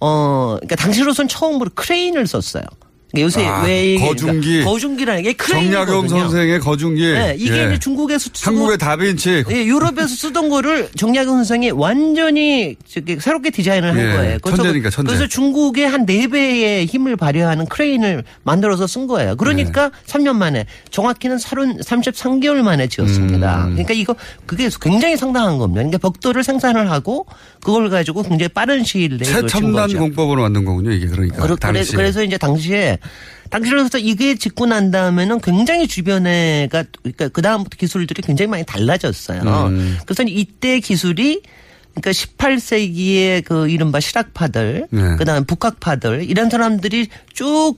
어 그러니까 당시로선 처음으로 크레인을 썼어요. 그러니까 요새 아, 왜 이게 거중기. 그러니까 거중기라는 게 크레인이거든요. 정약용 선생의 거중기. 네, 이게 예. 이제 중국에서 쓰고 한국의 다빈치. 예, 유럽에서 쓰던 거를 정약용 선생이 완전히 저기 새롭게 디자인을 한 예, 거예요. 그래서- 천재니까, 천재. 그래서 중국의 한 네 배의 힘을 발휘하는 크레인을 만들어서 쓴 거예요. 그러니까 네. 3년 만에 정확히는 30, 33개월 만에 지었습니다. 음. 그러니까 이거 그게 굉장히 상당한 겁니다. 그러니까 벽돌을 생산을 하고 그걸 가지고 굉장히 빠른 시일 내에 최첨단. 공법으로 만든 거군요, 이게 그러니까. 그러- 당시에. 그래, 서 이제 당시에 당시로서 이게 짓고 난 다음에는 굉장히 주변에가 그러니까 그 다음부터 기술들이 굉장히 많이 달라졌어요. 음. 그래서 이때 기술이 그러니까 18세기의 그 이른바 실학파들, 네. 그다음에 북학파들 이런 사람들이 쭉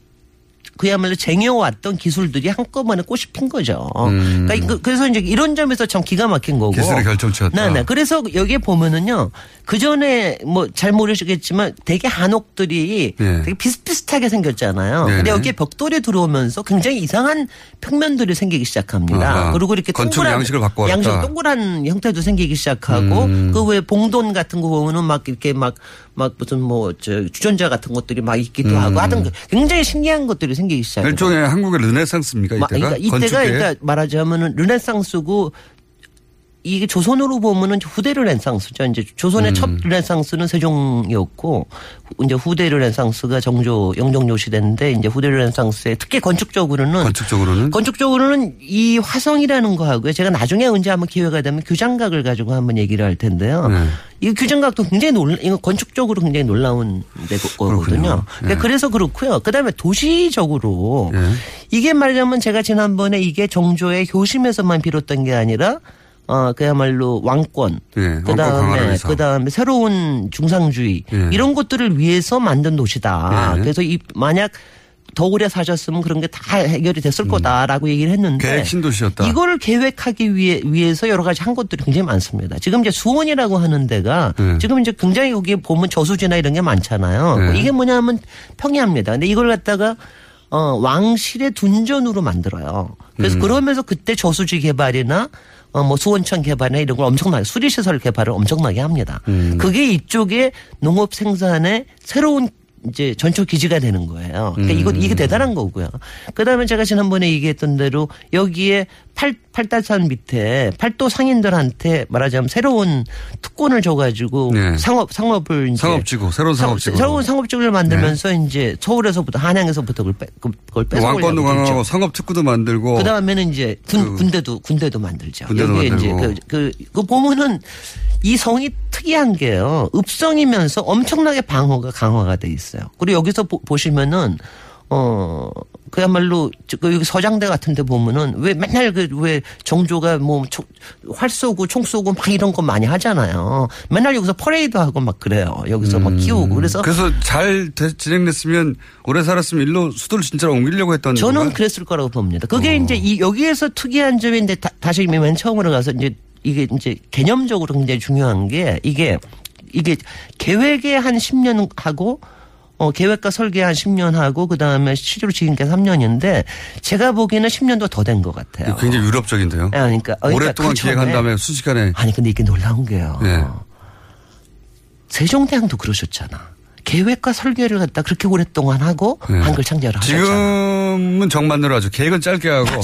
그야말로 쟁여왔던 기술들이 한꺼번에 꽃이 핀 거죠. 음. 그러니까 그- 그래서 이제 이런 점에서 참 기가 막힌 거고. 기술의 결정체였다. 네, 네. 그래서 여기에 보면은요. 그 전에 뭐 잘 모르시겠지만 되게 한옥들이 네. 되게 비슷비슷하게 생겼잖아요. 네, 근데 네. 여기에 벽돌이 들어오면서 굉장히 이상한 평면들이 생기기 시작합니다. 아하. 그리고 이렇게 건축 동그란 양식을 바꿔왔다. 양식 동그란 형태도 생기기 시작하고 음. 그 외에 봉돈 같은 거 보면은 막 이렇게 막막 무슨 뭐 저 주전자 같은 것들이 막 있기도 음. 하고 하여튼 그 굉장히 신기한 것들이 생기기 시작해요. 일종의 한국의 르네상스입니까, 마- 이때가? 그러니까 이때가? 그러니까 말하자면은 르네상스고 이게 조선으로 보면은 후대 르네상스죠. 이제 조선의 음. 첫 르네상스는 세종이었고 후- 이제 후대 르네상스가 정조 영종조 시대인데 이제 후대 르네상스의 특히 건축적으로는 건축적으로는 건축적으로는 이 화성이라는 거하고요. 제가 나중에 언제 한번 기회가 되면 규장각을 가지고 한번 얘기를 할 텐데요. 네. 이 규장각도 굉장히 놀, 이거 건축적으로 굉장히 놀라운 데 거거든요. 그러니까 예. 그래서 그렇고요. 그다음에 도시적으로 예. 이게 말하자면 제가 지난번에 이게 정조의 효심에서만 비롯된 게 아니라 어 그야말로 왕권 예, 그다음에. 그다음에 새로운 중상주의 예. 이런 것들을 위해서 만든 도시다. 예. 그래서 이 만약 더 오래 사셨으면 그런 게 다 해결이 됐을 거다라고 얘기를 했는데 음. 계획 신도시였다. 이거를 계획하기 위해 위해서 여러 가지 한 것들이 굉장히 많습니다. 지금 이제 수원이라고 하는 데가 네. 지금 이제 굉장히 여기에 보면 저수지나 이런 게 많잖아요. 네. 이게 뭐냐면 평야입니다. 근데 이걸 갖다가 어 왕실의 둔전으로 만들어요. 그래서 음. 그러면서 그때 저수지 개발이나 어, 뭐 수원천 개발이나 이런 걸 엄청나게 수리시설 개발을 엄청나게 합니다. 음. 그게 이쪽에 농업 생산의 새로운 이제 전초 기지가 되는 거예요. 그러니까 이거 이게 대단한 거고요. 그다음에 제가 지난번에 얘기했던 대로 여기에 팔 팔달산 밑에 팔도 상인들한테 말하자면 새로운 특권을 줘가지고 네. 상업 상업을 이제 상업지구, 새로운 상- 상업지구. 새로운 상업지구를 만들면서 이제 서울에서부터 한양에서부터 그걸, 빼, 그걸 뺏어 왕권도 강하고 상업 특구도 만들고 그 다음에는 이제 군, 그- 군대도 군대도 만들죠. 군대도 여기에 만들고. 이제 그, 그, 그 보면은 이 성이 특이한 게요. 읍성이면서 엄청나게 방어가 강화가 돼 있어요. 그리고 여기서 보, 시면은 어 그야말로 저- 그 여기 서장대 같은 데 보면은 왜 맨날 그 왜 정조가 뭐 활 쏘고 총 쏘고 막 이런 거 많이 하잖아요. 맨날 여기서 퍼레이드 하고 막 그래요. 여기서 막 키우고 그래서 음. 그래서 잘 대- 진행됐으면 오래 살았으면 일로 수도를 진짜로 옮기려고 했던 저는 건가요? 그랬을 거라고 봅니다. 그게 어. 이제 이 여기에서 특이한 이제 다, 다시 맨 처음으로 가서 이제 이게 이제 개념적으로 굉장히 중요한 게 이게 이게 계획에 한 10년 하고 어, 계획과 설계 한 10년 하고 그 다음에 실제로 지금까지 3년인데 제가 보기에는 10년도 더 된 것 같아요. 굉장히 유럽적인데요. 아, 그러니까, 어, 그러니까 오랫동안 그 기획한 다음에 순식간에 아니 근데 이게 놀라운 게요. 네. 세종대왕도 그러셨잖아. 계획과 설계를 갖다 그렇게 오랫동안 하고 네. 한글 창제를 하셨잖아. 지금은 정만으로 하죠. 계획은 짧게 하고.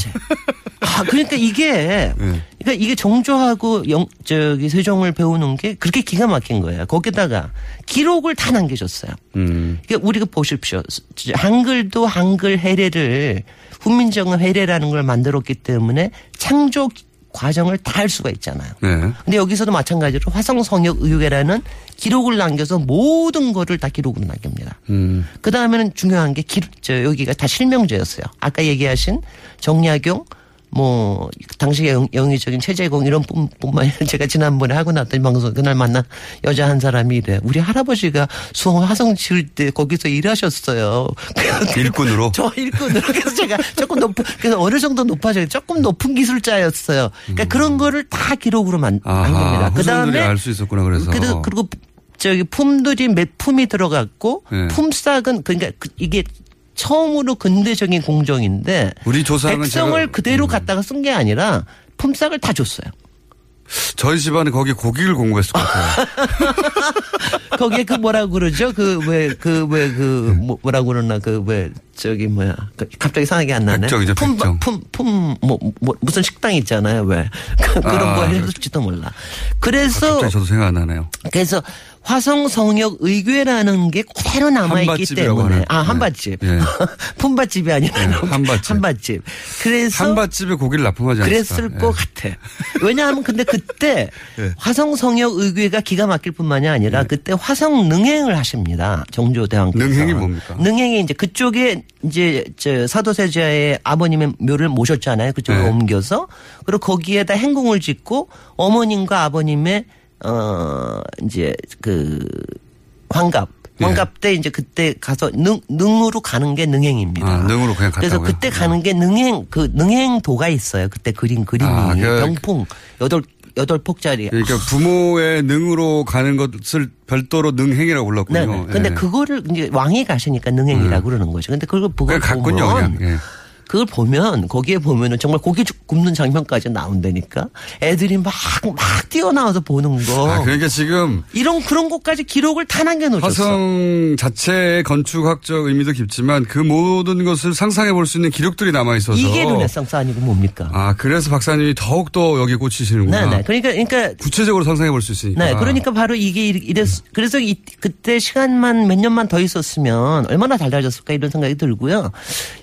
아, 그러니까 이게, 네. 그러니까 이게 정조하고 영, 저기 세종을 배우는 게 그렇게 기가 막힌 거예요. 거기다가 기록을 다 남겨줬어요. 음. 그러니까 우리가 보십시오. 한글도 한글 해례를 훈민정음 해례라는 걸 만들었기 때문에 창조 과정을 다 알 수가 있잖아요. 네. 근데 여기서도 마찬가지로 화성성역 의회라는 기록을 남겨서 모든 거를 다 기록으로 남깁니다. 음. 그 다음에는 중요한 게 기, 저 여기가 다 실명제였어요. 아까 얘기하신 정약용 뭐 당시의 영, 영의적인 체제공 이런 뿐- 뿐만 아니라 제가 지난번에 하고 났더니 방송 그날 만난 여자 한 사람이 이래 우리 할아버지가 수원 화성 지을 때 거기서 일하셨어요. 일꾼으로? 저 일꾼으로 그래서 제가 조금 높은 그래서 어느 정도 높아져요. 조금 높은 기술자였어요. 그러니까 그런 거를 다 기록으로 만, 남깁니다. 그 다음에 알 수 있었구나 그래서. 그리고, 그리고 저기 품들이 몇 품이 들어갔고 네. 품삯은 그러니까 그- 이게 처음으로 근대적인 공정인데 우리 조상은 백성을 제가- 음. 그대로 갖다가 쓴 게 아니라 품삯을 다 줬어요. 저희 집안에 거기 고기를 공부했을 것 같아요. 거기에 그 뭐라고 그러죠? 그 왜 그 왜 그 뭐라고 그러나 그 왜 저기 뭐야 그 갑자기 생각이 안 나네. 백정이죠, 백정. 품품뭐 뭐, 무슨 식당 있잖아요. 왜 그, 그런 아, 거 해줄지도 몰라. 그래서 갑자기 저도 생각 안 나네요. 그래서 화성성역 의궤라는 게 그대로 남아있기 때문에. 아 네. 한밭집 예. 품밭집이 아니라 한밭집. 한밭집 그래서 한밭집에 고기를 납품하지 않았을까. 그랬을 예. 것 같아. 왜냐하면 근데 그때 예. 화성성역 의궤가 기가 막힐 뿐만이 아니라 그때 화성 능행을 하십니다. 정조대왕께서. 능행이 뭡니까? 능행이 이제 그쪽에 이제 저 사도세자의 아버님의 묘를 모셨잖아요. 그쪽으로 네. 옮겨서 그리고 거기에다 행궁을 짓고 어머님과 아버님의 어 이제 그 환갑 예. 환갑 때 이제 그때 가서 능 능으로 가는 게 능행입니다. 아, 능으로 그냥 그래서 갔다고요? 그때 가는 게 능행 그 능행도가 있어요. 그때 그린 그림이 아, 그- 병풍 여덟 여덟 폭짜리. 그러니까 부모의 능으로 가는 것을 별도로 능행이라고 불렀군요. 네네. 근데 예. 그거를 이제 왕이 가시니까 능행이라고 그러는 거죠. 근데 그걸 그냥 갔군요, 그냥. 예. 그걸 보면 거기에 보면은 정말 고기 굽는 장면까지 나온다니까. 애들이 막막 뛰어나와서 보는 거. 아, 그러니까 지금 이런 그런 것까지 기록을 다 남겨놓으셨어. 화성 자체의 건축학적 의미도 깊지만 그 모든 것을 상상해 볼 수 있는 기록들이 남아 있어서 이게 르네상스 아니고 뭡니까? 아 그래서 박사님이 더욱 더 여기 꽂히시는구나. 네네. 그러니까 그러니까 구체적으로 상상해 볼 수 있으니까. 네, 그러니까 바로 이게 이랬, 그래서 이, 그때 시간만 몇 년만 더 있었으면 얼마나 달라졌을까 이런 생각이 들고요.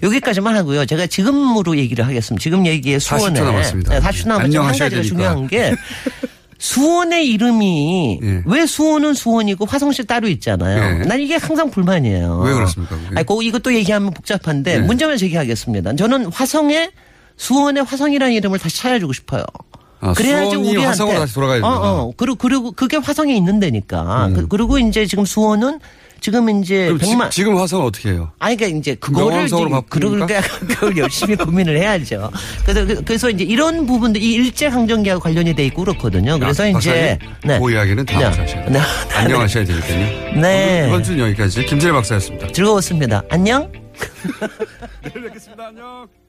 여기까지만 하고요. 제가 지금으로 얘기를 하겠습니다. 지금 얘기에 40초 수원에. 남았습니다. 네, 40초 남았지만 한 가지가 되니까. 중요한 게 수원의 이름이 예. 왜 수원은 수원이고 화성시 따로 있잖아요. 예. 난 이게 항상 불만이에요. 왜 그렇습니까, 그게? 아니, 그 이것도 얘기하면 복잡한데 예. 문제만 제기하겠습니다. 저는 화성에 수원의 화성이라는 이름을 다시 찾아주고 싶어요. 아, 수원이 우리한테 화성으로 다시 돌아가야 어, 된다. 어. 그리고 그리고 그게 화성에 있는 데니까. 그, 그리고 이제 지금 수원은 지금 이제 그럼 지- 백만 지 금 화성은 어떻게 해요? 아니 그러니까 이제 그거를 이제? 그러니까 그걸 열심히 고민을 해야죠. 그래서 그- 그래서 이제 이런 부분들 이 일제 강점기하고 관련이 돼 있고 그렇거든요. 그래서 아, 이제 박사님, 그 이야기는 다음 네. 하셔야 네. 안녕하셔야 되니까요. 네. 이번 주는 여기까지 김진애 박사였습니다. 즐거웠습니다. 안녕. 내일 뵙겠습니다. 안녕.